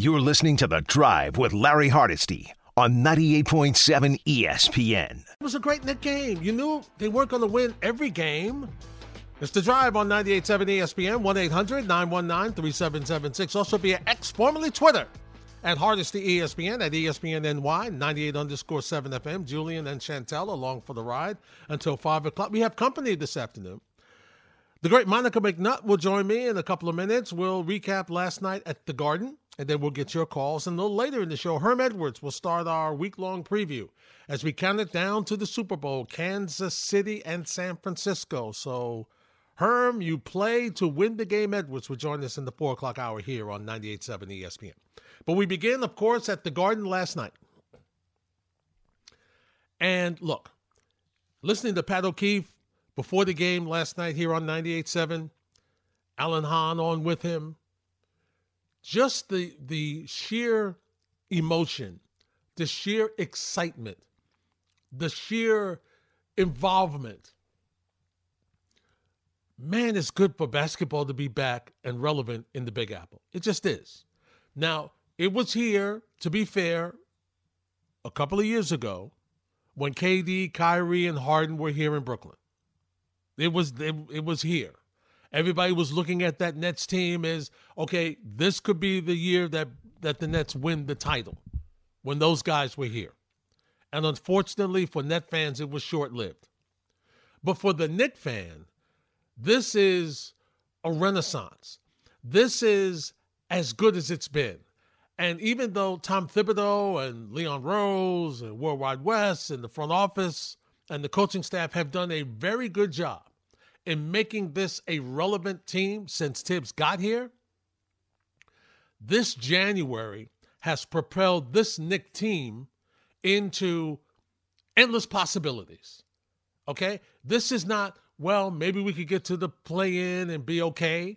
You're listening to The Drive with Larry Hardesty on 98.7 ESPN. It was a great net game. You knew they weren't going to win every game. It's The Drive on 98.7 ESPN, 1 800 919 3776. Also via X, formerly Twitter, at Hardesty ESPN, at ESPN NY, 98 underscore 7 FM. Julian and Chantel along for the ride until 5 o'clock. We have company this afternoon. The great Monica McNutt will join me in a couple of minutes. We'll recap last night at the Garden, and then we'll get your calls. And a little later in the show, Herm Edwards will start our week long preview as we count it down to the Super Bowl, Kansas City and San Francisco. So, Herm, you play to win the game. Edwards will join us in the 4 o'clock hour here on 98.7 ESPN. But we begin, of course, at the Garden last night. And look, listening to Pat O'Keefe before the game last night here on 98.7, Alan Hahn on with him, just the the sheer emotion, the sheer excitement, the sheer involvement man, it's good for basketball to be back and relevant in the Big Apple. It just is. Now, it was here, to be fair, a couple of years ago when KD, Kyrie, and Harden were here in Brooklyn. It was it, it was here. Everybody was looking at that Nets team as okay, this could be the year that that the Nets win the title when those guys were here. And unfortunately for Net fans, it was short lived. But for the Knick fan, this is a renaissance. This is as good as it's been. And even though Tom Thibodeau and Leon Rose and World Wide Wes and the front office and the coaching staff have done a very good job in making this a relevant team since Thibs got here, this January has propelled this Knick team into endless possibilities. Okay? This is not well, maybe we could get to the play in and be okay.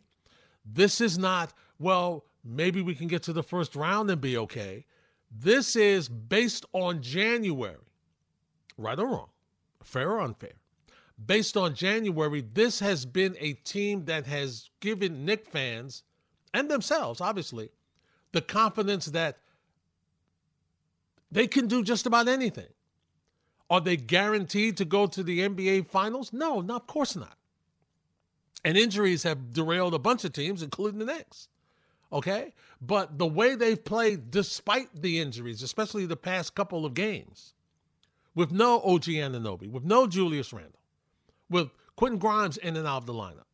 This is not, well, maybe we can get to the first round and be okay. This is based on January, right or wrong, fair or unfair. Based on January, this has been a team that has given Knick fans and themselves, obviously, the confidence that they can do just about anything. Are they guaranteed to go to the NBA Finals? No, no, of course not. And injuries have derailed a bunch of teams, including the Knicks. Okay? But the way they've played despite the injuries, especially the past couple of games, with no OG Anunoby, with no Julius Randle, with Quentin Grimes in and out of the lineup,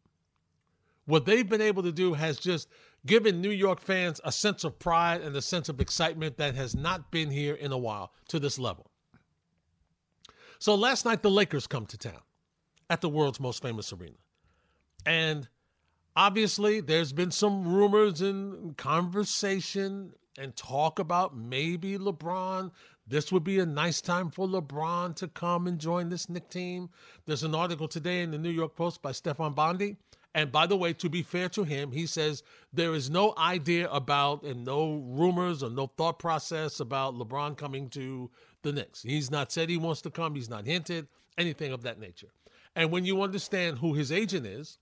what they've been able to do has just given New York fans a sense of pride and a sense of excitement that has not been here in a while to this level. So last night, the Lakers come to town at the world's most famous arena. And obviously, there's been some rumors and conversation and talk about maybe LeBron. This would be a nice time for LeBron to come and join this Knick team. There's an article today in the New York Post by Stefan Bondy. And by the way, to be fair to him, he says there is no idea about and no rumors or no thought process about LeBron coming to the Knicks. He's not said he wants to come, he's not hinted, anything of that nature. And when you understand who his agent is,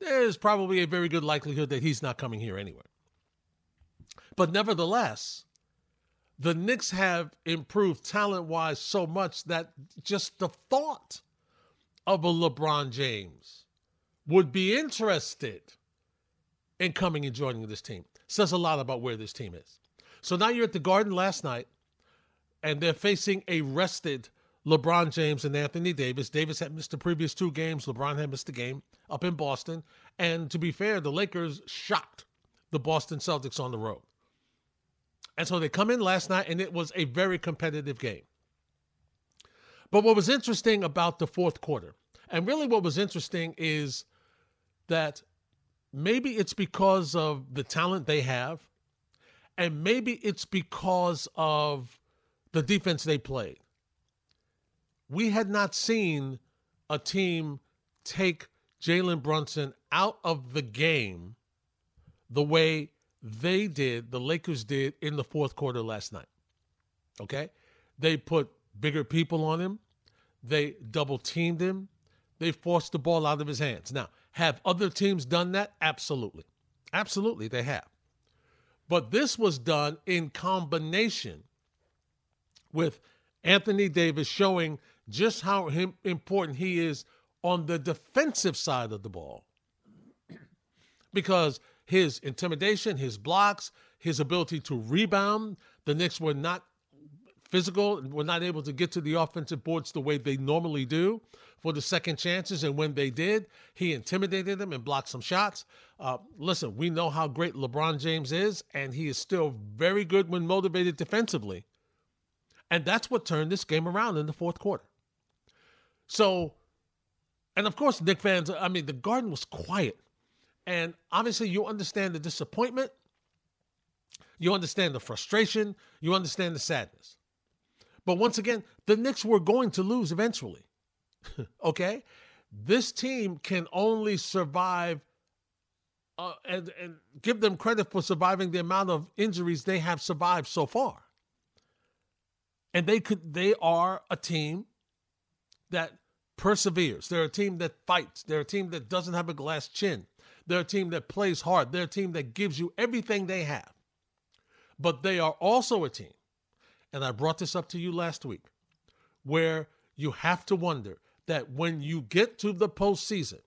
there's probably a very good likelihood that he's not coming here anyway. But nevertheless, the Knicks have improved talent wise so much that just the thought of a LeBron James would be interested in coming and joining this team says a lot about where this team is. So now you're at the Garden last night and they're facing a rested LeBron James and Anthony Davis. Davis had missed the previous two games. LeBron had missed the game up in Boston. And to be fair, the Lakers shocked the Boston Celtics on the road. And so they come in last night, and it was a very competitive game. But what was interesting about the fourth quarter, and really what was interesting is that maybe it's because of the talent they have, and maybe it's because of the defense they played. We had not seen a team take Jalen Brunson out of the game the way they did, the Lakers did in the fourth quarter last night. Okay? They put bigger people on him, they double teamed him, they forced the ball out of his hands. Now, have other teams done that? Absolutely. Absolutely, they have. But this was done in combination with Anthony Davis showing just how important he is on the defensive side of the ball. because his intimidation, his blocks, his ability to rebound, the Knicks were not physical, were not able to get to the offensive boards the way they normally do for the second chances. And when they did, he intimidated them and blocked some shots. Uh, listen, we know how great LeBron James is, and he is still very good when motivated defensively. And that's what turned this game around in the fourth quarter. So, and of course, Knick fans, I mean, the garden was quiet. And obviously, you understand the disappointment, you understand the frustration, you understand the sadness. But once again, the Knicks were going to lose eventually. okay? This team can only survive uh, and, and give them credit for surviving the amount of injuries they have survived so far. And they could they are a team that perseveres. They're a team that fights. They're a team that doesn't have a glass chin. They're a team that plays hard. They're a team that gives you everything they have. But they are also a team, and I brought this up to you last week, where you have to wonder that when you get to the postseason,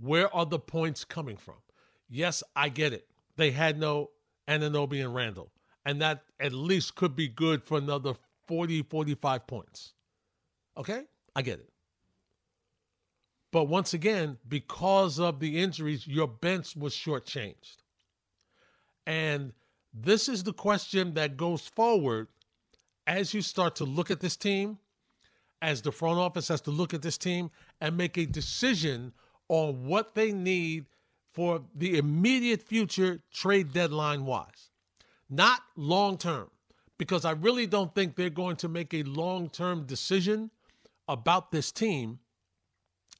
where are the points coming from? Yes, I get it. They had no Anunoby and Randle, and that at least could be good for another 40, 45 points. Okay? I get it. But once again, because of the injuries, your bench was shortchanged. And this is the question that goes forward as you start to look at this team, as the front office has to look at this team and make a decision on what they need for the immediate future trade deadline wise, not long term, because I really don't think they're going to make a long term decision about this team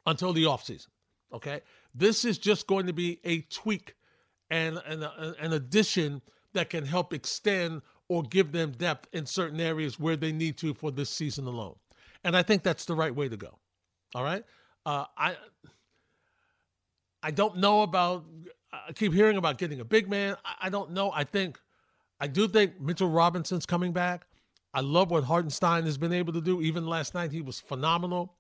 until the offseason. Okay. This is just going to be a tweak and an, an addition that can help extend or give them depth in certain areas where they need to for this season alone. And I think that's the right way to go. All right. Uh, I I don't know about. I keep hearing about getting a big man. I, I don't know. I think I do think Mitchell Robinson's coming back. I love what Hartenstein has been able to do. Even last night, he was phenomenal.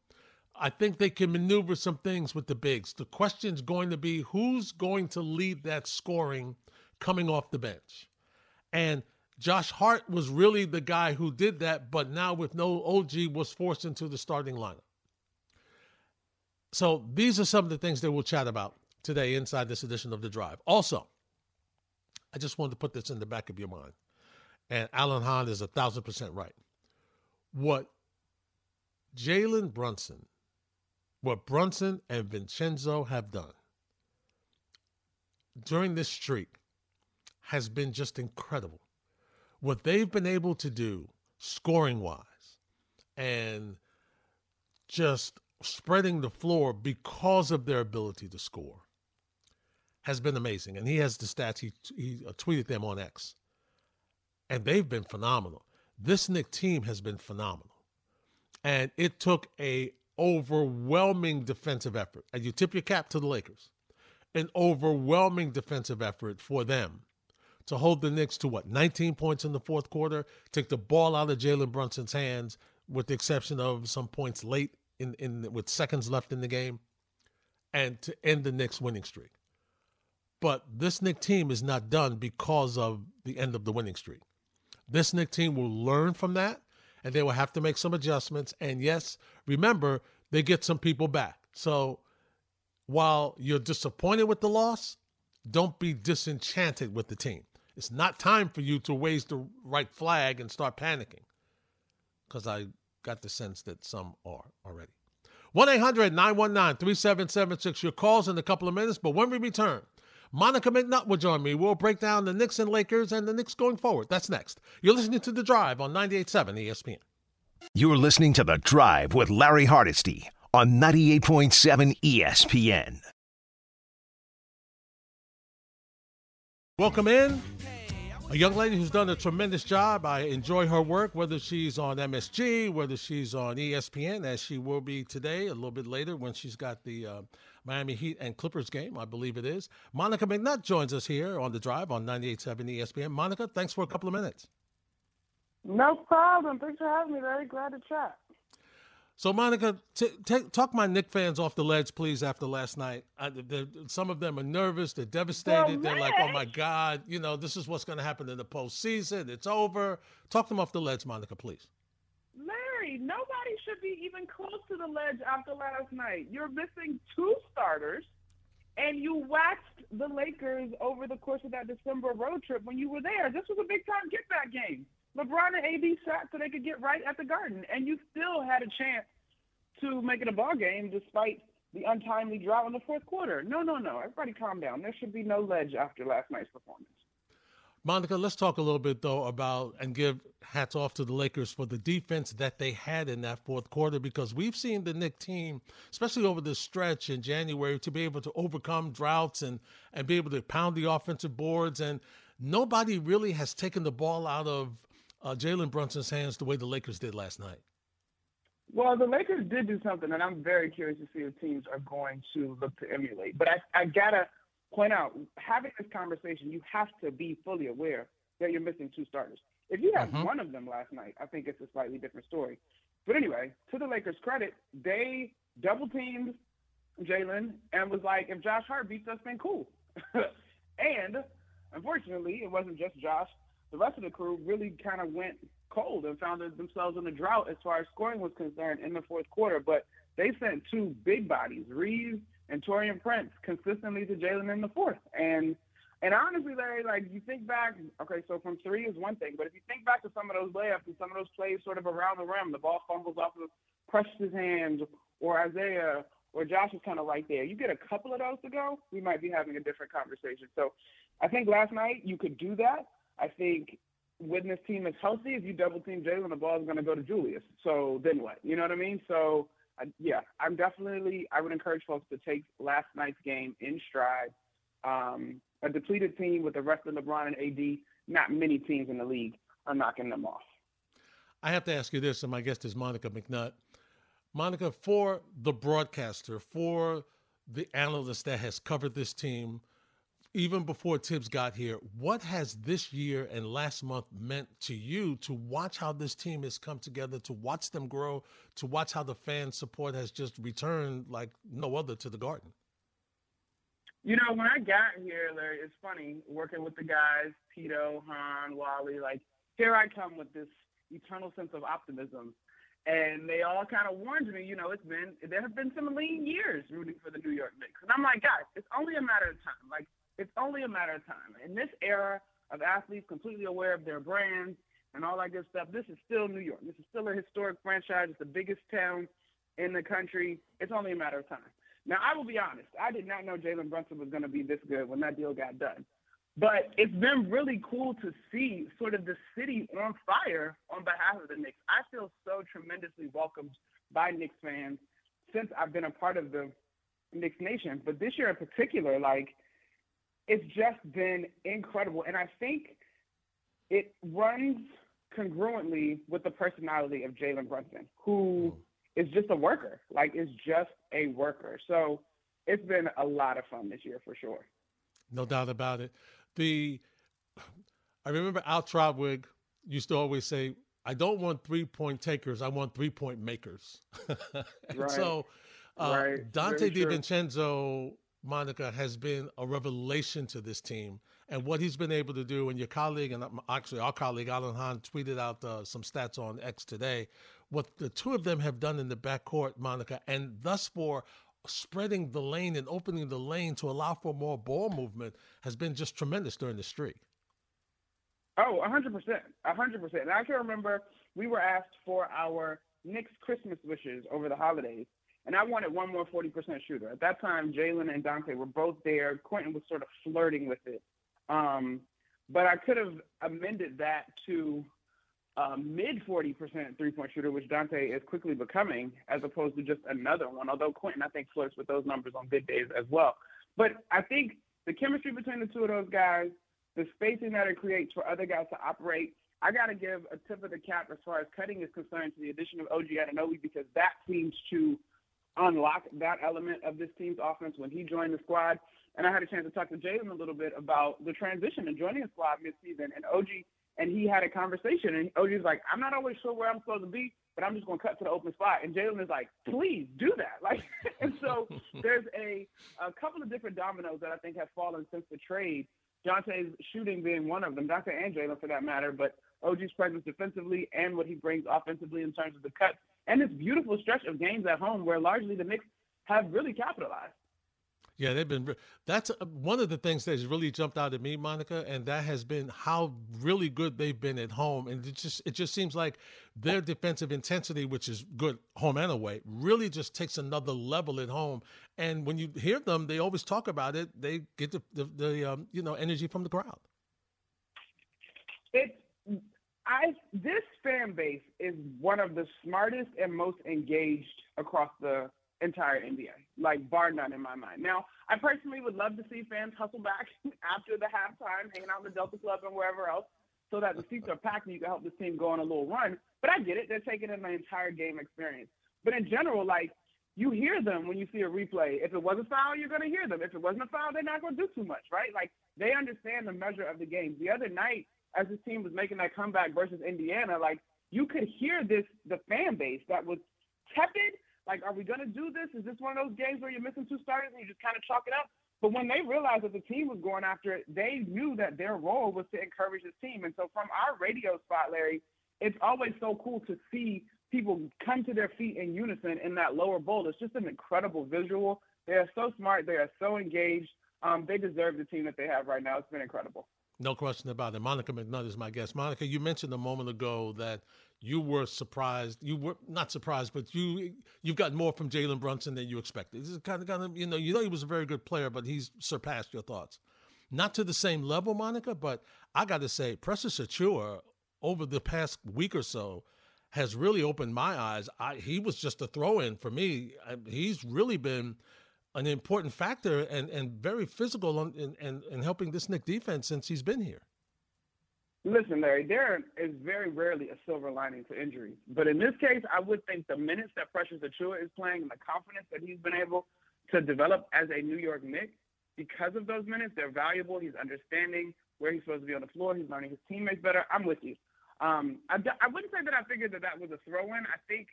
I think they can maneuver some things with the bigs. The question is going to be who's going to lead that scoring coming off the bench. And Josh Hart was really the guy who did that, but now with no OG was forced into the starting lineup. So these are some of the things that we'll chat about today inside this edition of The Drive. Also, I just wanted to put this in the back of your mind. And Alan Hahn is a thousand percent right. What Jalen Brunson what Brunson and Vincenzo have done during this streak has been just incredible. What they've been able to do scoring wise and just spreading the floor because of their ability to score has been amazing. And he has the stats, he, he uh, tweeted them on X. And they've been phenomenal. This Knick team has been phenomenal. And it took a overwhelming defensive effort. And you tip your cap to the Lakers. An overwhelming defensive effort for them to hold the Knicks to what, 19 points in the fourth quarter, take the ball out of Jalen Brunson's hands, with the exception of some points late in, in with seconds left in the game, and to end the Knicks winning streak. But this Knicks team is not done because of the end of the winning streak. This Knicks team will learn from that and they will have to make some adjustments. And yes, remember, they get some people back. So while you're disappointed with the loss, don't be disenchanted with the team. It's not time for you to raise the right flag and start panicking because I got the sense that some are already. 1 800 919 3776. Your calls in a couple of minutes, but when we return, Monica McNutt will join me. We'll break down the Knicks and Lakers and the Knicks going forward. That's next. You're listening to The Drive on 98.7 ESPN. You're listening to The Drive with Larry Hardesty on 98.7 ESPN. Welcome in. A young lady who's done a tremendous job. I enjoy her work, whether she's on MSG, whether she's on ESPN, as she will be today, a little bit later when she's got the uh, Miami Heat and Clippers game, I believe it is. Monica McNutt joins us here on the drive on 98.7 ESPN. Monica, thanks for a couple of minutes. No problem. Thanks for having me. Very glad to chat. So, Monica, t- t- talk my Knick fans off the ledge, please. After last night, I, some of them are nervous. They're devastated. They're like, "Oh my God, you know, this is what's going to happen in the postseason. It's over." Talk them off the ledge, Monica, please. Nobody should be even close to the ledge after last night. You're missing two starters, and you waxed the Lakers over the course of that December road trip when you were there. This was a big time get back game. LeBron and AD sat so they could get right at the Garden, and you still had a chance to make it a ball game despite the untimely drought in the fourth quarter. No, no, no. Everybody calm down. There should be no ledge after last night's performance. Monica, let's talk a little bit though about and give hats off to the Lakers for the defense that they had in that fourth quarter because we've seen the Knick team, especially over the stretch in January, to be able to overcome droughts and and be able to pound the offensive boards and nobody really has taken the ball out of uh, Jalen Brunson's hands the way the Lakers did last night? Well, the Lakers did do something, and I'm very curious to see if teams are going to look to emulate. But I, I gotta point out, having this conversation, you have to be fully aware that you're missing two starters. If you had mm-hmm. one of them last night, I think it's a slightly different story. But anyway, to the Lakers' credit, they double teamed Jalen and was like, if Josh Hart beats us, then cool. and unfortunately, it wasn't just Josh the rest of the crew really kind of went cold and found themselves in a drought as far as scoring was concerned in the fourth quarter. But they sent two big bodies, Reeves and Taurean Prince, consistently to Jalen in the fourth. And and honestly, Larry, like you think back, okay, so from three is one thing, but if you think back to some of those layups and some of those plays sort of around the rim, the ball fumbles off of Precious' hands or Isaiah or Josh is kind of right there. You get a couple of those to go, we might be having a different conversation. So I think last night you could do that. I think when this team is healthy, if you double team Jalen, the ball is going to go to Julius. So then what? You know what I mean? So yeah, I'm definitely. I would encourage folks to take last night's game in stride. Um, a depleted team with the rest of LeBron and AD, not many teams in the league are knocking them off. I have to ask you this, and my guest is Monica McNutt. Monica, for the broadcaster, for the analyst that has covered this team even before Thibs got here, what has this year and last month meant to you to watch how this team has come together, to watch them grow, to watch how the fan support has just returned like no other to the Garden? You know, when I got here, Larry, it's funny working with the guys, Tito, Hahn, Wally. Like here I come with this eternal sense of optimism, and they all kind of warned me. You know, it's been there have been some lean years rooting for the New York Knicks, and I'm like, guys, it's only a matter of time. Like it's only a matter of time. In this era of athletes completely aware of their brands and all that good stuff, this is still New York. This is still a historic franchise. It's the biggest town in the country. It's only a matter of time. Now, I will be honest. I did not know Jalen Brunson was going to be this good when that deal got done. But it's been really cool to see sort of the city on fire on behalf of the Knicks. I feel so tremendously welcomed by Knicks fans since I've been a part of the Knicks Nation. But this year in particular, like – it's just been incredible. And I think it runs congruently with the personality of Jalen Brunson, who is just a worker, like is just a worker. So it's been a lot of fun this year for sure. No doubt about it. The I remember Al Trautwig used to always say, I don't want three point takers, I want three point makers. right. So uh, right. Donte DiVincenzo Monica has been a revelation to this team and what he's been able to do. And your colleague, and actually our colleague Alan Hahn, tweeted out uh, some stats on X today. What the two of them have done in the backcourt, Monica, and thus for spreading the lane and opening the lane to allow for more ball movement has been just tremendous during the streak. Oh, 100%. 100%. And I can remember we were asked for our Knicks Christmas wishes over the holidays and I wanted one more 40% shooter. At that time, Jalen and Donte were both there. Quentin was sort of flirting with it. Um, but I could have amended that to um, mid 40% three point shooter, which Donte is quickly becoming, as opposed to just another one. Although Quentin, I think, flirts with those numbers on good days as well. But I think the chemistry between the two of those guys, the spacing that it creates for other guys to operate, I got to give a tip of the cap as far as cutting is concerned to the addition of OG Anunoby because that seems to unlock that element of this team's offense when he joined the squad. And I had a chance to talk to Jalen a little bit about the transition and joining the squad midseason. And OG and he had a conversation, and OG's like, I'm not always sure where I'm supposed to be, but I'm just going to cut to the open spot. And Jalen is like, please do that. Like, and so there's a, a couple of different dominoes that I think have fallen since the trade. Donte's shooting being one of them, Dr. and Jalen for that matter, but OG's presence defensively and what he brings offensively in terms of the cuts and this beautiful stretch of games at home where largely the Knicks have really capitalized. Yeah, they've been. That's uh, one of the things that has really jumped out at me, Monica, and that has been how really good they've been at home. And it just it just seems like their defensive intensity, which is good home and away, really just takes another level at home. And when you hear them, they always talk about it. They get the the, the um, you know energy from the crowd. It's I this fan base is one of the smartest and most engaged across the entire NBA, like bar none in my mind. Now, I personally would love to see fans hustle back after the halftime, hanging out in the Delta Club and wherever else, so that the seats are packed and you can help this team go on a little run. But I get it; they're taking in the entire game experience. But in general, like you hear them when you see a replay. If it was a foul, you're going to hear them. If it wasn't a foul, they're not going to do too much, right? Like they understand the measure of the game. The other night, as this team was making that comeback versus Indiana, like you could hear this the fan base that was tepid like, are we going to do this? Is this one of those games where you're missing two starters and you just kind of chalk it up? But when they realized that the team was going after it, they knew that their role was to encourage the team. And so from our radio spot, Larry, it's always so cool to see people come to their feet in unison in that lower bowl. It's just an incredible visual. They are so smart. They are so engaged. Um, they deserve the team that they have right now. It's been incredible. No question about it. Monica McNutt is my guest. Monica, you mentioned a moment ago that you were surprised. You were not surprised, but you you've got more from Jalen Brunson than you expected. This is kind of kind of you know you know he was a very good player, but he's surpassed your thoughts. Not to the same level, Monica, but I got to say, Precious Achiuwa over the past week or so has really opened my eyes. I, he was just a throw in for me. He's really been an important factor and, and very physical in, in, in helping this Knick defense since he's been here. Listen, Larry, there is very rarely a silver lining to injuries. But in this case, I would think the minutes that Precious Achiuwa is playing and the confidence that he's been able to develop as a New York Knick, because of those minutes, they're valuable. He's understanding where he's supposed to be on the floor. He's learning his teammates better. I'm with you. Um, I, I wouldn't say that I figured that that was a throw-in. I think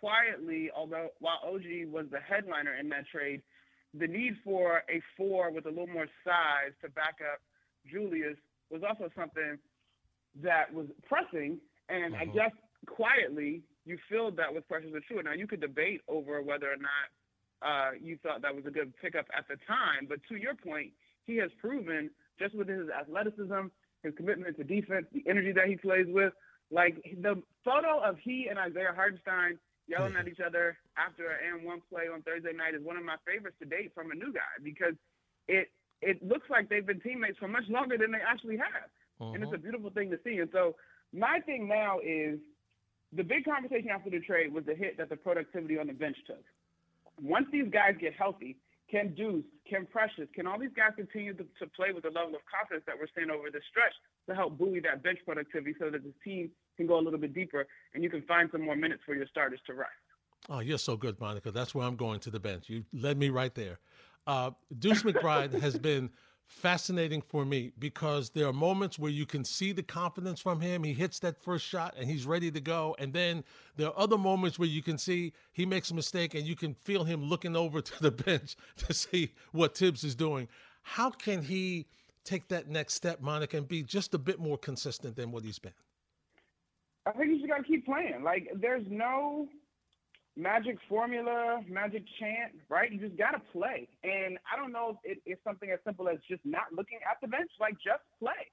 quietly, although while OG was the headliner in that trade, the need for a four with a little more size to back up Julius was also something that was pressing. And I uh-huh. guess quietly, you filled that with Precious of Achiuwa. Now, you could debate over whether or not uh, you thought that was a good pickup at the time. But to your point, he has proven just with his athleticism, his commitment to defense, the energy that he plays with. Like the photo of he and Isaiah Hartenstein yelling at each other after an and one play on Thursday night is one of my favorites to date from a new guy because it it looks like they've been teammates for much longer than they actually have. Uh-huh. And it's a uh-huh. beautiful thing to see. And so my thing now is the big conversation after the trade was the hit that the productivity on the bench took. Once these guys get healthy, can Deuce, can Precious, can all these guys continue to, to play with the level of confidence that we're seeing over this stretch to help buoy that bench productivity so that the team can go a little bit deeper and you can find some more minutes for your starters to rest? Oh, you're so good, Monica. That's where I'm going to the bench. You led me right there. Uh, Deuce McBride has been fascinating for me because there are moments where you can see the confidence from him. He hits that first shot and he's ready to go. And then there are other moments where you can see he makes a mistake and you can feel him looking over to the bench to see what Thibs is doing. How can he take that next step, Monica, and be just a bit more consistent than what he's been? I think you just got to keep playing. Like, there's no magic formula, magic chant, right? You just got to play. And I don't know if it, it's something as simple as just not looking at the bench, like just play.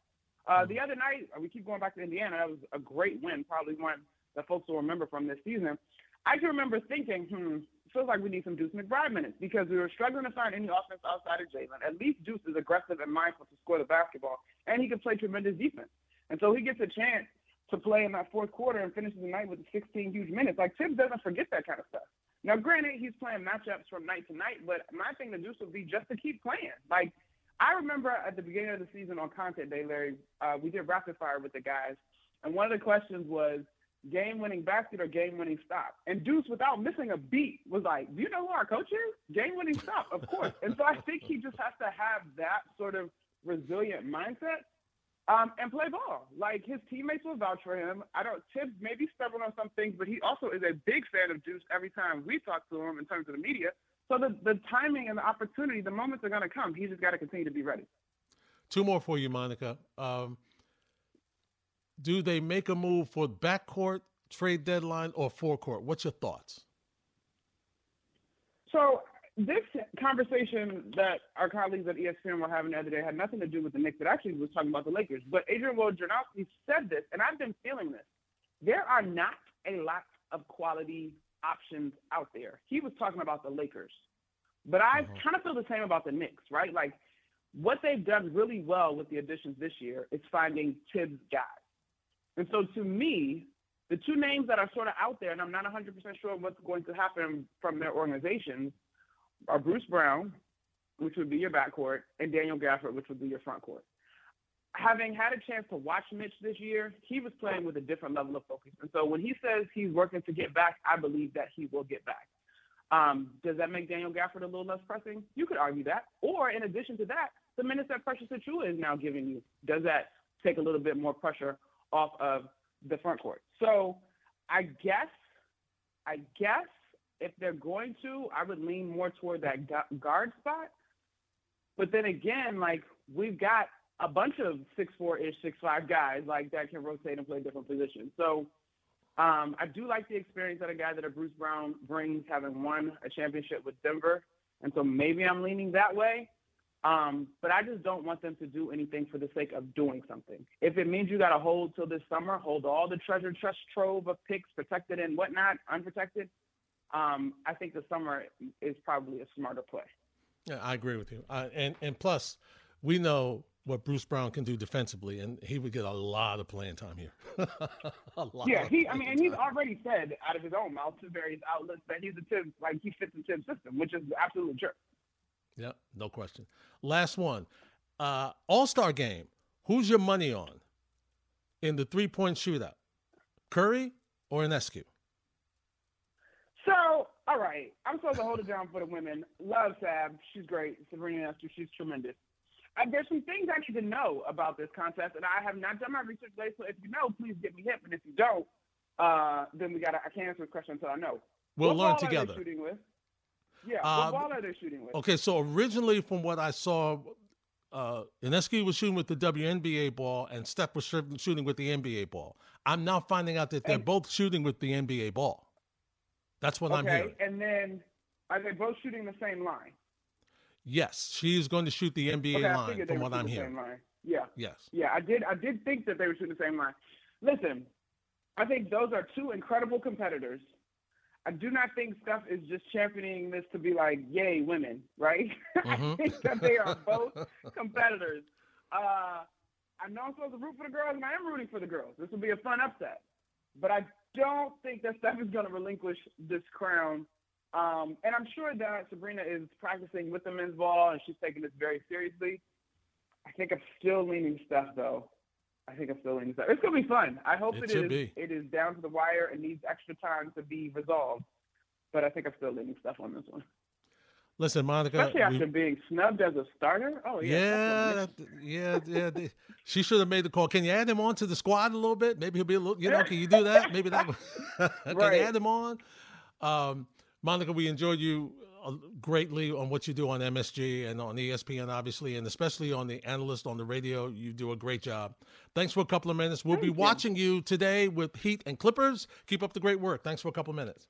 Uh, the other night, we keep going back to Indiana. That was a great win, probably one that folks will remember from this season. I can remember thinking, hmm, feels like we need some Deuce McBride minutes because we were struggling to find any offense outside of Jalen. At least Deuce is aggressive and mindful to score the basketball, and he can play tremendous defense. And so he gets a chance to play in that fourth quarter and finishes the night with 16 huge minutes. Like Thibs doesn't forget that kind of stuff. Now, granted, he's playing matchups from night to night, but my thing to do would be just to keep playing. Like I remember at the beginning of the season on Content Day, Larry, uh, we did rapid fire with the guys, and one of the questions was, game winning basket or game winning stop. And Deuce, without missing a beat, was like, Do you know who our coach is? Game winning stop, of course. and so I think he just has to have that sort of resilient mindset um, and play ball. Like his teammates will vouch for him. I don't. Thibs maybe stubborn on some things, but he also is a big fan of Deuce. Every time we talk to him in terms of the media, so the the timing and the opportunity, the moments are going to come. He's just got to continue to be ready. Two more for you, Monica. Um, do they make a move for backcourt trade deadline or forecourt? What's your thoughts? So this conversation that our colleagues at ESPN were having the other day had nothing to do with the Knicks. It actually was talking about the Lakers. But Adrian Wojnarowski said this, and I've been feeling this. There are not a lot of quality options out there. He was talking about the Lakers. But I mm-hmm. kind of feel the same about the Knicks, right? Like what they've done really well with the additions this year is finding Thibs guys. And so to me, the two names that are sort of out there, and I'm not 100% sure what's going to happen from their organizations, are Bruce Brown, which would be your backcourt, and Daniel Gafford, which would be your front court. Having had a chance to watch Mitch this year, he was playing with a different level of focus. And so when he says he's working to get back, I believe that he will get back. Um, does that make Daniel Gafford a little less pressing? You could argue that. Or in addition to that, the minutes that Precious Achiuwa is now giving you, does that take a little bit more pressure off of the front court? So I guess, I guess if they're going to, I would lean more toward that guard spot. But then again, like we've got a bunch of six four ish, six five guys like that can rotate and play different positions. So um, I do like the experience that a guy that a Bruce Brown brings, having won a championship with Denver, and so maybe I'm leaning that way. Um, but I just don't want them to do anything for the sake of doing something. If it means you got to hold till this summer, hold all the treasure trust trove of picks, protected and whatnot, unprotected, um, I think the summer is probably a smarter play. Yeah, I agree with you. Uh, and and plus, we know what Bruce Brown can do defensively, and he would get a lot of playing time here. a lot. Yeah, he. I mean, and he's already said out of his own mouth to various outlets that he's a Tim, like he fits the Tim system, which is absolutely true. Yeah, no question. Last one, uh, All Star game. Who's your money on in the three point shootout? Curry or Ionescu? All right, I'm supposed to hold it down for the women. Love Sab, she's great. Sabrina Ionescu, she's tremendous. Uh, there's some things I need to know about this contest, and I have not done my research today. So if you know, please get me hip, and if you don't, uh, then we got I can't answer the question until I know. We'll what learn together. shooting with? Yeah, uh, what ball are they shooting with? Okay, so originally, from what I saw, uh, Ionescu was shooting with the WNBA ball, and Steph was shooting with the NBA ball. I'm now finding out that they're and, both shooting with the NBA ball. That's what okay, I'm hearing. And then are they both shooting the same line? Yes, she's going to shoot the NBA okay, line from what I'm hearing. Yeah. Yes. Yeah, I did. I did think that they were shooting the same line. Listen, I think those are two incredible competitors. I do not think Steph is just championing this to be like, "Yay, women!" Right? Mm-hmm. I think that they are both competitors. Uh, I know I'm supposed to root for the girls, and I am rooting for the girls. This will be a fun upset, but I don't think that Steph is going to relinquish this crown. Um, and I'm sure that Sabrina is practicing with the men's ball and she's taking this very seriously. I think I'm still leaning Steph, though. I think I'm still leaning Steph. It's going to be fun. I hope it, it is. Be. It is down to the wire and needs extra time to be resolved. But I think I'm still leaning Steph on this one. Listen, Monica. Especially after we, being snubbed as a starter. Oh yeah. Yeah, yeah, yeah. she should have made the call. Can you add him on to the squad a little bit? Maybe he'll be a little. You know, can you do that? Maybe that. can right. you add him on? Um, Monica, we enjoyed you uh, greatly on what you do on MSG and on ESPN, obviously, and especially on the analyst on the radio. You do a great job. Thanks for a couple of minutes. We'll Thank be you. watching you today with Heat and Clippers. Keep up the great work. Thanks for a couple of minutes.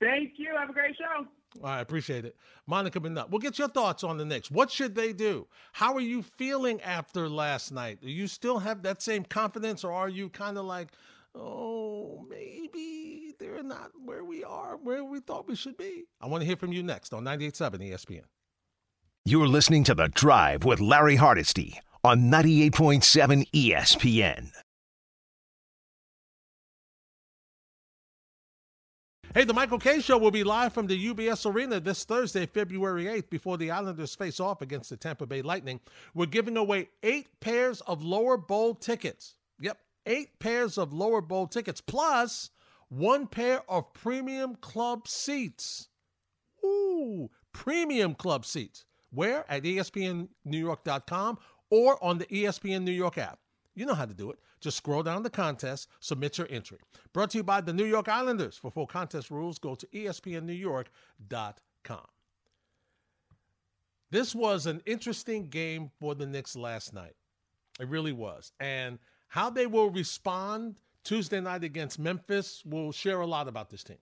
Thank you. Have a great show. I appreciate it. Monica McNutt, we'll get your thoughts on the Knicks. What should they do? How are you feeling after last night? Do you still have that same confidence, or are you kind of like, oh, maybe they're not where we are, where we thought we should be? I want to hear from you next on 98.7 ESPN. You're listening to The Drive with Larry Hardesty on 98.7 ESPN. Hey, the Michael Kay Show will be live from the UBS Arena this Thursday, February 8th, before the Islanders face off against the Tampa Bay Lightning. We're giving away eight pairs of lower bowl tickets. Yep, eight pairs of lower bowl tickets plus one pair of premium club seats. Ooh, premium club seats. Where? At ESPNNewYork.com or on the ESPN New York app. You know how to do it. Just scroll down the contest, submit your entry. Brought to you by the New York Islanders. For full contest rules, go to ESPNNewYork.com. This was an interesting game for the Knicks last night. It really was. And how they will respond Tuesday night against Memphis will share a lot about this team.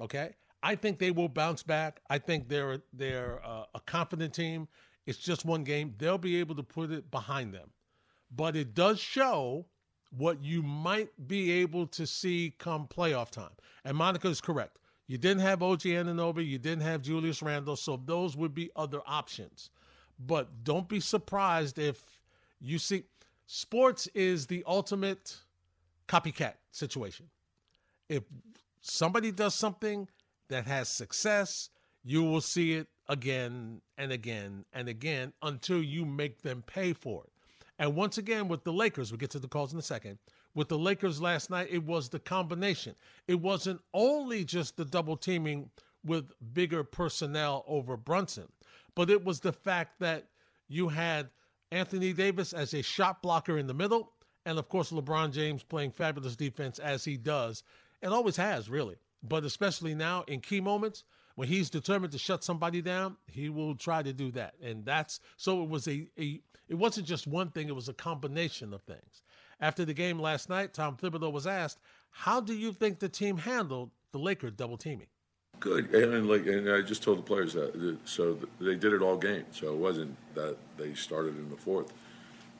Okay? I think they will bounce back. I think they're they're uh, a confident team. It's just one game. They'll be able to put it behind them. But it does show what you might be able to see come playoff time. And Monica is correct. You didn't have OG Anunoby, you didn't have Julius Randle, so those would be other options. But don't be surprised if you see sports is the ultimate copycat situation. If somebody does something that has success, you will see it again and again and again until you make them pay for it. And once again, with the Lakers, we'll get to the calls in a second. With the Lakers last night, it was the combination. It wasn't only just the double teaming with bigger personnel over Brunson, but it was the fact that you had Anthony Davis as a shot blocker in the middle, and of course, LeBron James playing fabulous defense as he does and always has, really but especially now in key moments when he's determined to shut somebody down, he will try to do that. And that's so it was a, a it wasn't just one thing, it was a combination of things. After the game last night, Tom Thibodeau was asked, "How do you think the team handled the Lakers double teaming?" Good, and like, and I just told the players that, so they did it all game. So it wasn't that they started in the fourth,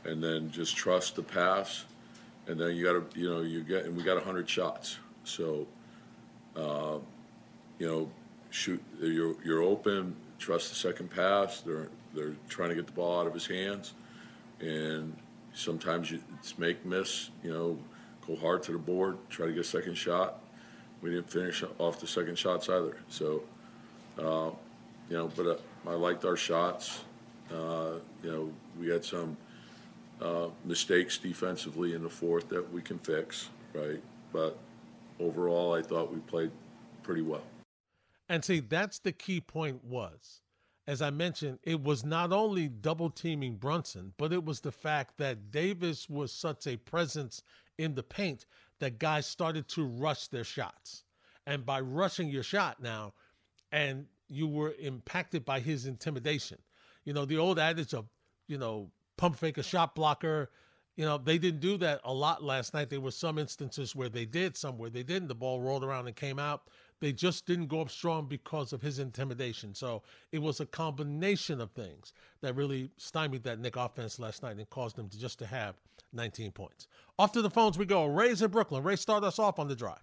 and then just trust the pass, and then you got to, you know, you get, and we got hundred shots. So uh, you know, shoot. You're you're open. Trust the second pass. They're they're trying to get the ball out of his hands, and sometimes you, it's make miss. You know, go hard to the board. Try to get a second shot. We didn't finish off the second shots either. So, uh, you know, but uh, I liked our shots. Uh, you know, we had some uh, mistakes defensively in the fourth that we can fix, right? But overall, I thought we played pretty well. And see, that's the key point was, as I mentioned, it was not only double teaming Brunson, but it was the fact that Davis was such a presence in the paint that guys started to rush their shots. And by rushing your shot now, and you were impacted by his intimidation. You know, the old adage of, you know, pump fake a shot blocker, you know, they didn't do that a lot last night. There were some instances where they did, some where they didn't. The ball rolled around and came out. They just didn't go up strong because of his intimidation. So it was a combination of things that really stymied that Knick offense last night and caused them to just to have 19 points. Off to the phones we go. Ray's in Brooklyn. Ray, start us off on the drive.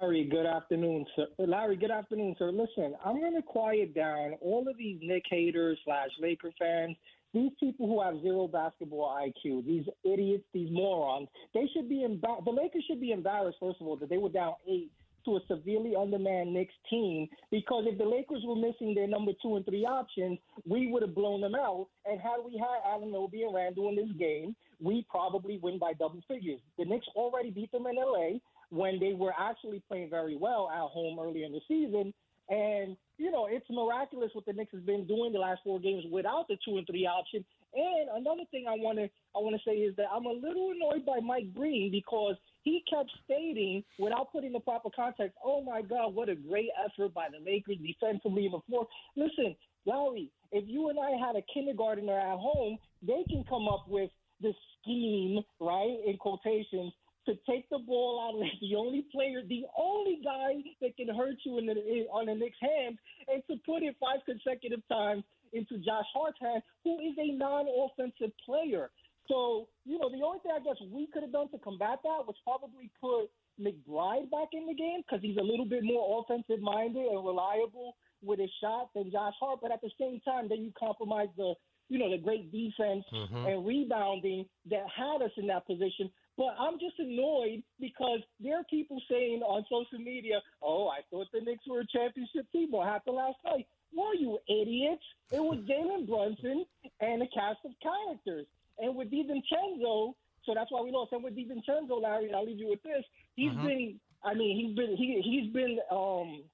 Larry, good afternoon, sir. Larry, good afternoon, sir. Listen, I'm going to quiet down all of these Knick haters slash Laker fans these people who have zero basketball IQ, these idiots, these morons, they should be embarrassed. The Lakers should be embarrassed, first of all, that they were down eight to a severely undermanned Knicks team because if the Lakers were missing their number two and three options, we would have blown them out. And had we had Anunoby and Randle in this game, we probably win by double figures. The Knicks already beat them in LA when they were actually playing very well at home earlier in the season. And, you know, it's miraculous what the Knicks has been doing the last four games without the two and three option. And another thing I want to I want to say is that I'm a little annoyed by Mike Breen because he kept stating without putting the proper context, "Oh my God, what a great effort by the Lakers defensively in the fourth." Listen, Larry, if you and I had a kindergartner at home, they can come up with the scheme, right, in quotations, to take the ball out of the only player, the only guy that can hurt you in the, on the Knicks' hands, and to put it five consecutive times into Josh Hart's hand, who is a non-offensive player. So, you know, the only thing I guess we could have done to combat that was probably put McBride back in the game because he's a little bit more offensive minded and reliable with his shot than Josh Hart. But at the same time, then you compromise the you know, the great defense mm-hmm. and rebounding that had us in that position. But I'm just annoyed because there are people saying on social media, oh, I thought the Knicks were a championship team. What happened last night? Well, you idiots. It was Jalen Brunson and a cast of characters. And with DiVincenzo So that's why we lost. And with DiVincenzo, Larry, I'll leave you with this. He's Mhm. been, I mean, he's been he he's been, um,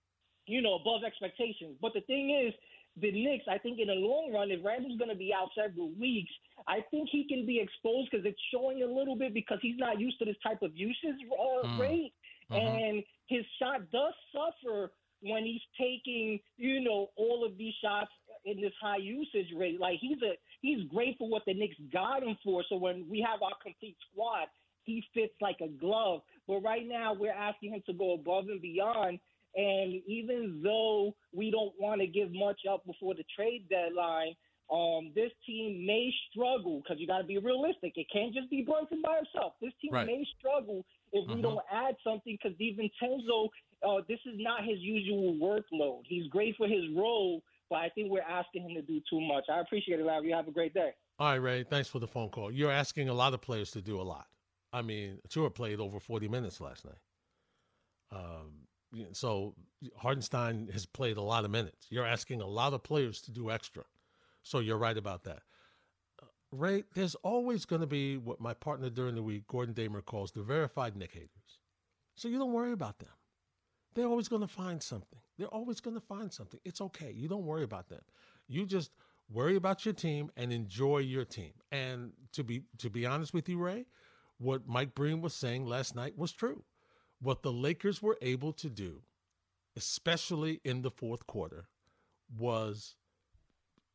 you know, above expectations. But the thing is, the Knicks, I think in the long run, if Randle's going to be out several weeks, I think he can be exposed because it's showing a little bit because he's not used to this type of usage uh, Mm. rate, Mhm. and his shot does suffer when he's taking, you know, all of these shots in this high usage rate. Like he's a he's great for what the Knicks got him for. So when we have our complete squad, he fits like a glove. But right now we're asking him to go above and beyond. And even though we don't want to give much up before the trade deadline, um, this team may struggle because you got to be realistic. It can't just be Brunson by himself. This team Right. may struggle if we Mhm. don't add something because DiVincenzo, uh, this is not his usual workload. He's great for his role, but I think we're asking him to do too much. I appreciate it, Larry. You have a great day. All right, Ray. Thanks for the phone call. You're asking a lot of players to do a lot. I mean, Tua played over 40 minutes last night. Um, so Hartenstein has played a lot of minutes. You're asking a lot of players to do extra. So you're right about that. Uh, Ray, there's always going to be what my partner during the week, Gordon Damer, calls the verified Knick haters. So you don't worry about them. They're always going to find something. They're always going to find something. It's okay. You don't worry about them. You just worry about your team and enjoy your team. And to be to be honest with you, Ray, what Mike Breen was saying last night was true. What the Lakers were able to do, especially in the fourth quarter, was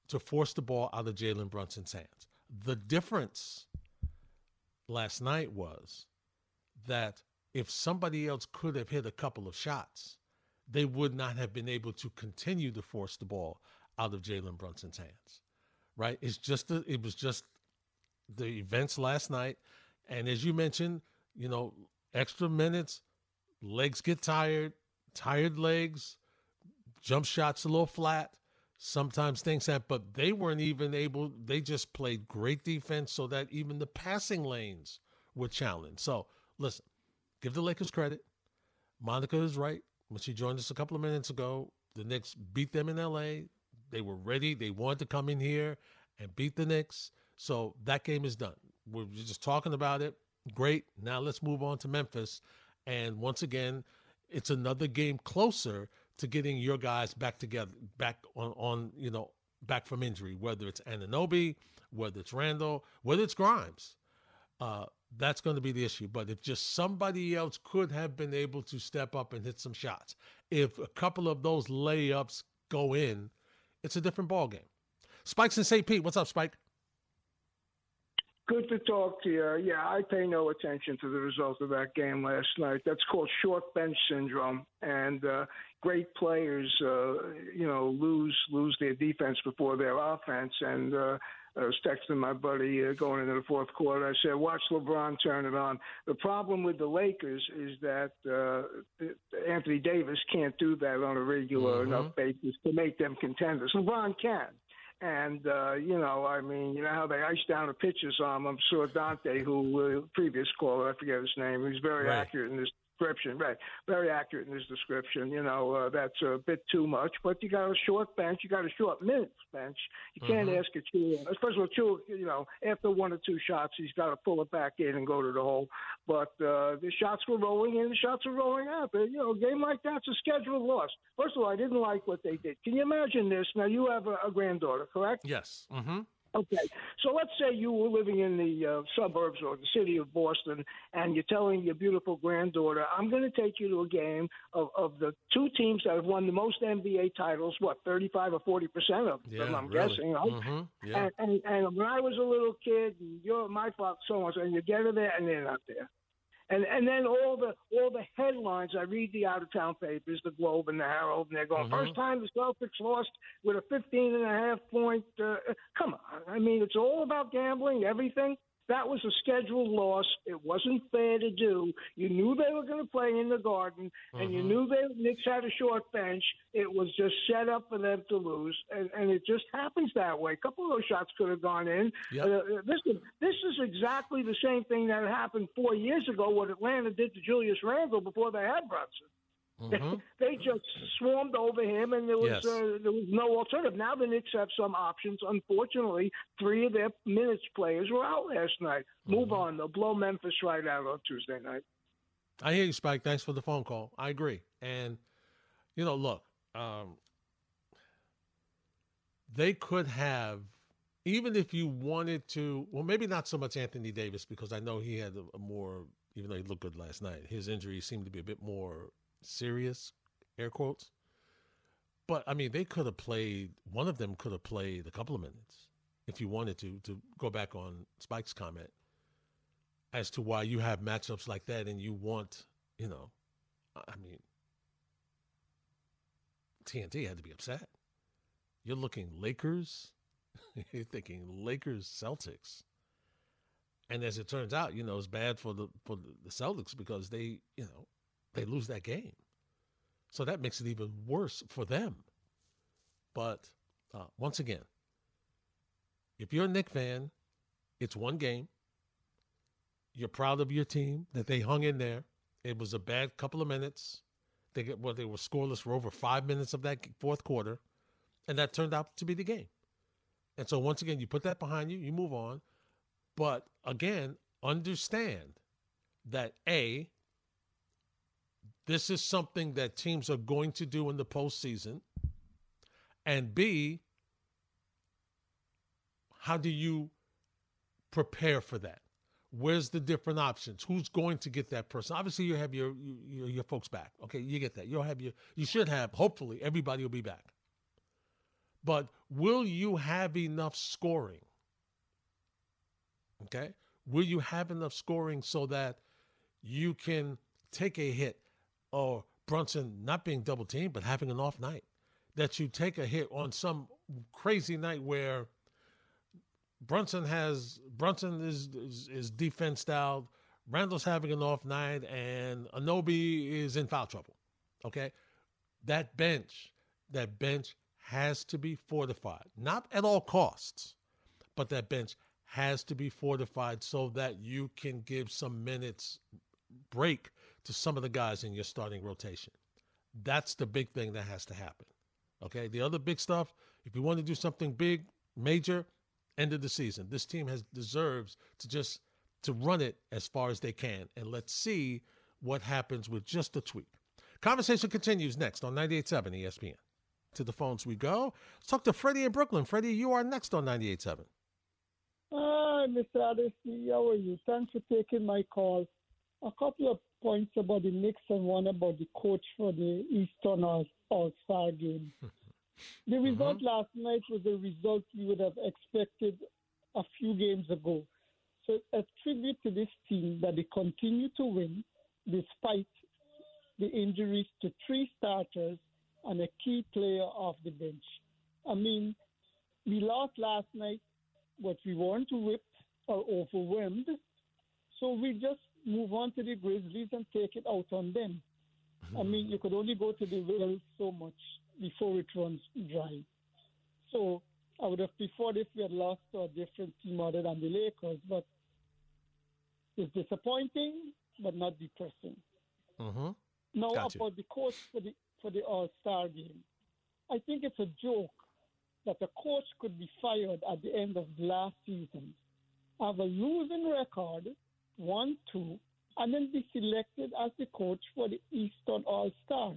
to force the ball out of Jalen Brunson's hands. The difference last night was that if somebody else could have hit a couple of shots, they would not have been able to continue to force the ball out of Jalen Brunson's hands. Right? It's just the, it was just the events last night, and as you mentioned, you know, extra minutes, legs get tired, tired legs, jump shots a little flat. Sometimes things happen, but they weren't even able. They just played great defense, so that even the passing lanes were challenged. So listen, give the Lakers credit. Monica is right when she joined us a couple of minutes ago. The Knicks beat them in LA. They were ready. They wanted to come in here and beat the Knicks. So that game is done. We're just talking about it. Great. Now let's move on to Memphis. And once again, it's another game closer to getting your guys back together, back on, on you know, back from injury, whether it's Anunoby, whether it's Randle, whether it's Grimes. Uh, that's going to be the issue. But if just somebody else could have been able to step up and hit some shots, if a couple of those layups go in, it's a different ball game. Spike's in St. Pete. What's up, Spike? Good to talk to you. Yeah, I pay no attention to the results of that game last night. That's called short bench syndrome, and uh, great players, uh, you know, lose lose their defense before their offense. And uh, I was texting my buddy uh, going into the fourth quarter. I said, "Watch LeBron turn it on." The problem with the Lakers is that uh, Anthony Davis can't do that on a regular Mhm. enough basis to make them contenders. LeBron can. And uh, you know, I mean, you know how they ice down the pitches on him. I'm sure Donte, who uh, previous caller, I forget his name, he's very Right. accurate in this description. Right, very accurate in his description. You know, uh, that's a bit too much. But you got a short bench, you got a short minutes bench. You can't Mhm. ask a Chua, especially with Chua. You know, after one or two shots, he's got to pull it back in and go to the hole. But uh, the shots were rolling in, the shots were rolling out. But, you know, a game like that's a scheduled loss. First of all, I didn't like what they did. Can you imagine this? Now you have a, a granddaughter, correct? Yes. Mm-hmm. Okay, so let's say you were living in the uh, suburbs or the city of Boston, and you're telling your beautiful granddaughter, "I'm going to take you to a game of, of the two teams that have won the most NBA titles. What, 35 or 40 percent of them? Yeah, I'm really. guessing, right? Mm-hmm. Yeah. And, and and when I was a little kid, and you're my fault, so on, and you get her there, and they're not there. And and then all the all the headlines. I read the out of town papers, the Globe and the Herald, and they're going Mhm. first time the Celtics lost with a 15 and a half point. Uh, come on, I mean it's all about gambling, everything. That was a scheduled loss. It wasn't fair to do. You knew they were going to play in the Garden, and you Mhm. knew the Knicks had a short bench. It was just set up for them to lose, and, and it just happens that way. A couple of those shots could have gone in. Yep. Uh, this is this is exactly the same thing that happened four years ago. What Atlanta did to Julius Randle before they had Brunson. Mm-hmm. they just swarmed over him, and there was Yes. uh, there was no alternative. Now the Knicks have some options. Unfortunately, three of their minutes players were out last night. Move Mm-hmm. on. They'll blow Memphis right out on Tuesday night. I hear you, Spike. Thanks for the phone call. I agree. And, you know, look, um, they could have, even if you wanted to, well, maybe not so much Anthony Davis, because I know he had a, a more, even though he looked good last night, his injury seemed to be a bit more serious, air quotes. But, I mean, they could have played, one of them could have played a couple of minutes if you wanted to, to go back on Spike's comment as to why you have matchups like that and you want, you know, I mean, TNT had to be upset. You're looking Lakers, you're thinking Lakers Celtics. And as it turns out, you know, it's bad for the for the Celtics because they, you know, they lose that game. So that makes it even worse for them. But uh, once again, if you're a Knick fan, it's one game. You're proud of your team that they hung in there. It was a bad couple of minutes. They get well, they were scoreless for over five minutes of that fourth quarter, and that turned out to be the game. And so once again, you put that behind you, you move on. But again, understand that a this is something that teams are going to do in the postseason, and b how do you prepare for that? Where's the different options? Who's going to get that person? Obviously, you have your your, your folks back. Okay, you get that. You'll have your. You should have. Hopefully, everybody will be back. But will you have enough scoring? Okay, will you have enough scoring so that you can take a hit, or Brunson not being double teamed but having an off night? That you take a hit on some crazy night where Brunson has Brunson is is, is defense styled. Randle's having an off night, and Anunoby is in foul trouble. Okay, that bench, that bench has to be fortified, not at all costs, but that bench has to be fortified so that you can give some minutes break to some of the guys in your starting rotation. That's the big thing that has to happen. Okay, the other big stuff, if you want to do something big, major, end of the season. This team has deserves to just to run it as far as they can, and let's see what happens with just a tweak. Conversation continues next on 98.7 ESPN. To the phones we go. Let's talk to Freddie in Brooklyn. Freddie, you are next on 98.7. Hi, Mr. Hardesty. How are you? Thanks for taking my call. A couple of points about the Knicks and one about the coach for the Eastern All Star game. the uh-huh. result last night was a result we would have expected a few games ago. So, a tribute to this team that they continue to win despite the injuries to three starters and a key player off the bench. I mean, we lost last night, but we weren't whipped or overwhelmed. So we just move on to the Grizzlies and take it out on them. I mean, you could only go to the well so much before it runs dry. So I would have preferred if we had lost to a different team other than the Lakers, but it's disappointing, but not depressing. Mm-hmm. Now Got you. about the coach for the for the All Star game, I think it's a joke that a coach could be fired at the end of the last season, have a losing record, one two, and then be selected as the coach for the Eastern All Star.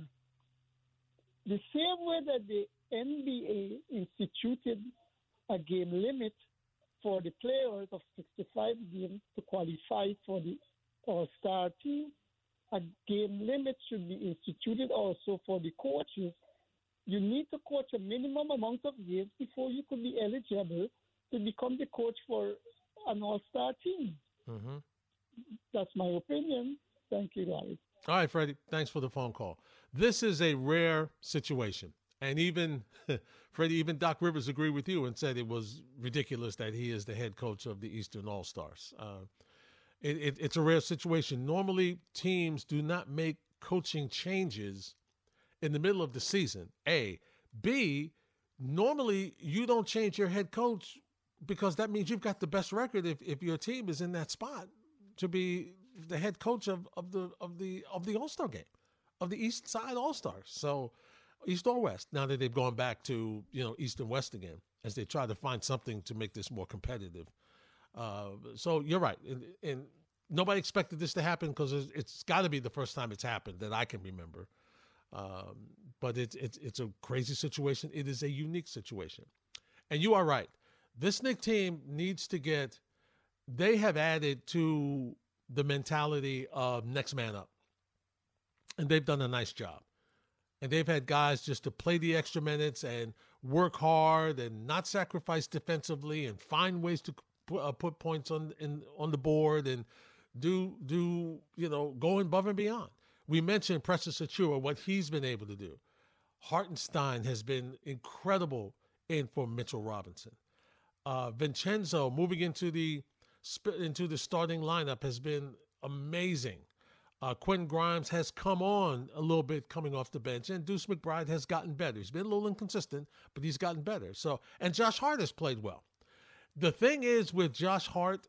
The same way that the NBA instituted a game limit for the players of 65 games to qualify for the All Star team, a game limit should be instituted also for the coaches. You need to coach a minimum amount of games before you could be eligible to become the coach for an all star team. Mm-hmm. That's my opinion. Thank you, guys. All right, Freddie. Thanks for the phone call. This is a rare situation. And even, Freddie, even Doc Rivers agreed with you and said it was ridiculous that he is the head coach of the Eastern All Stars. Uh, it, it, it's a rare situation. Normally, teams do not make coaching changes in the middle of the season. A. B. Normally, you don't change your head coach because that means you've got the best record if, if your team is in that spot to be the head coach of, of the of the of the All Star game. of the East Side All Stars. So East or West. Now that they've gone back to you know East and West again, as they try to find something to make this more competitive. Uh, so you're right, and, and, nobody expected this to happen because it's, it's got to be the first time it's happened that I can remember. Um, but it's it's it's a crazy situation. It is a unique situation, and you are right. This Knick team needs to get. They have added to the mentality of next man up, and they've done a nice job. And they've had guys just to play the extra minutes and work hard and not sacrifice defensively and find ways to put, uh, put points on in on the board and do do you know go above and beyond. We mentioned Precious Achiuwa, what he's been able to do. Hartenstein has been incredible in for Mitchell Robinson. Uh, Vincenzo moving into the into the starting lineup has been amazing. Uh, Quentin Grimes has come on a little bit coming off the bench, and Deuce McBride has gotten better. He's been a little inconsistent, but he's gotten better. So, and Josh Hart has played well. The thing is with Josh Hart,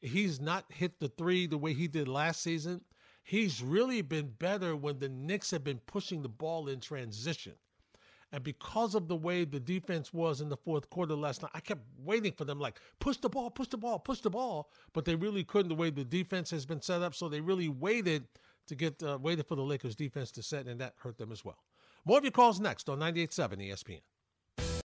he's not hit the three the way he did last season. He's really been better when the Knicks have been pushing the ball in transition. And because of the way the defense was in the fourth quarter last night, I kept waiting for them, like, push the ball, push the ball, push the ball. But they really couldn't the way the defense has been set up. So they really waited to get, uh, waited for the Lakers defense to set, and that hurt them as well. More of your calls next on 98.7 ESPN.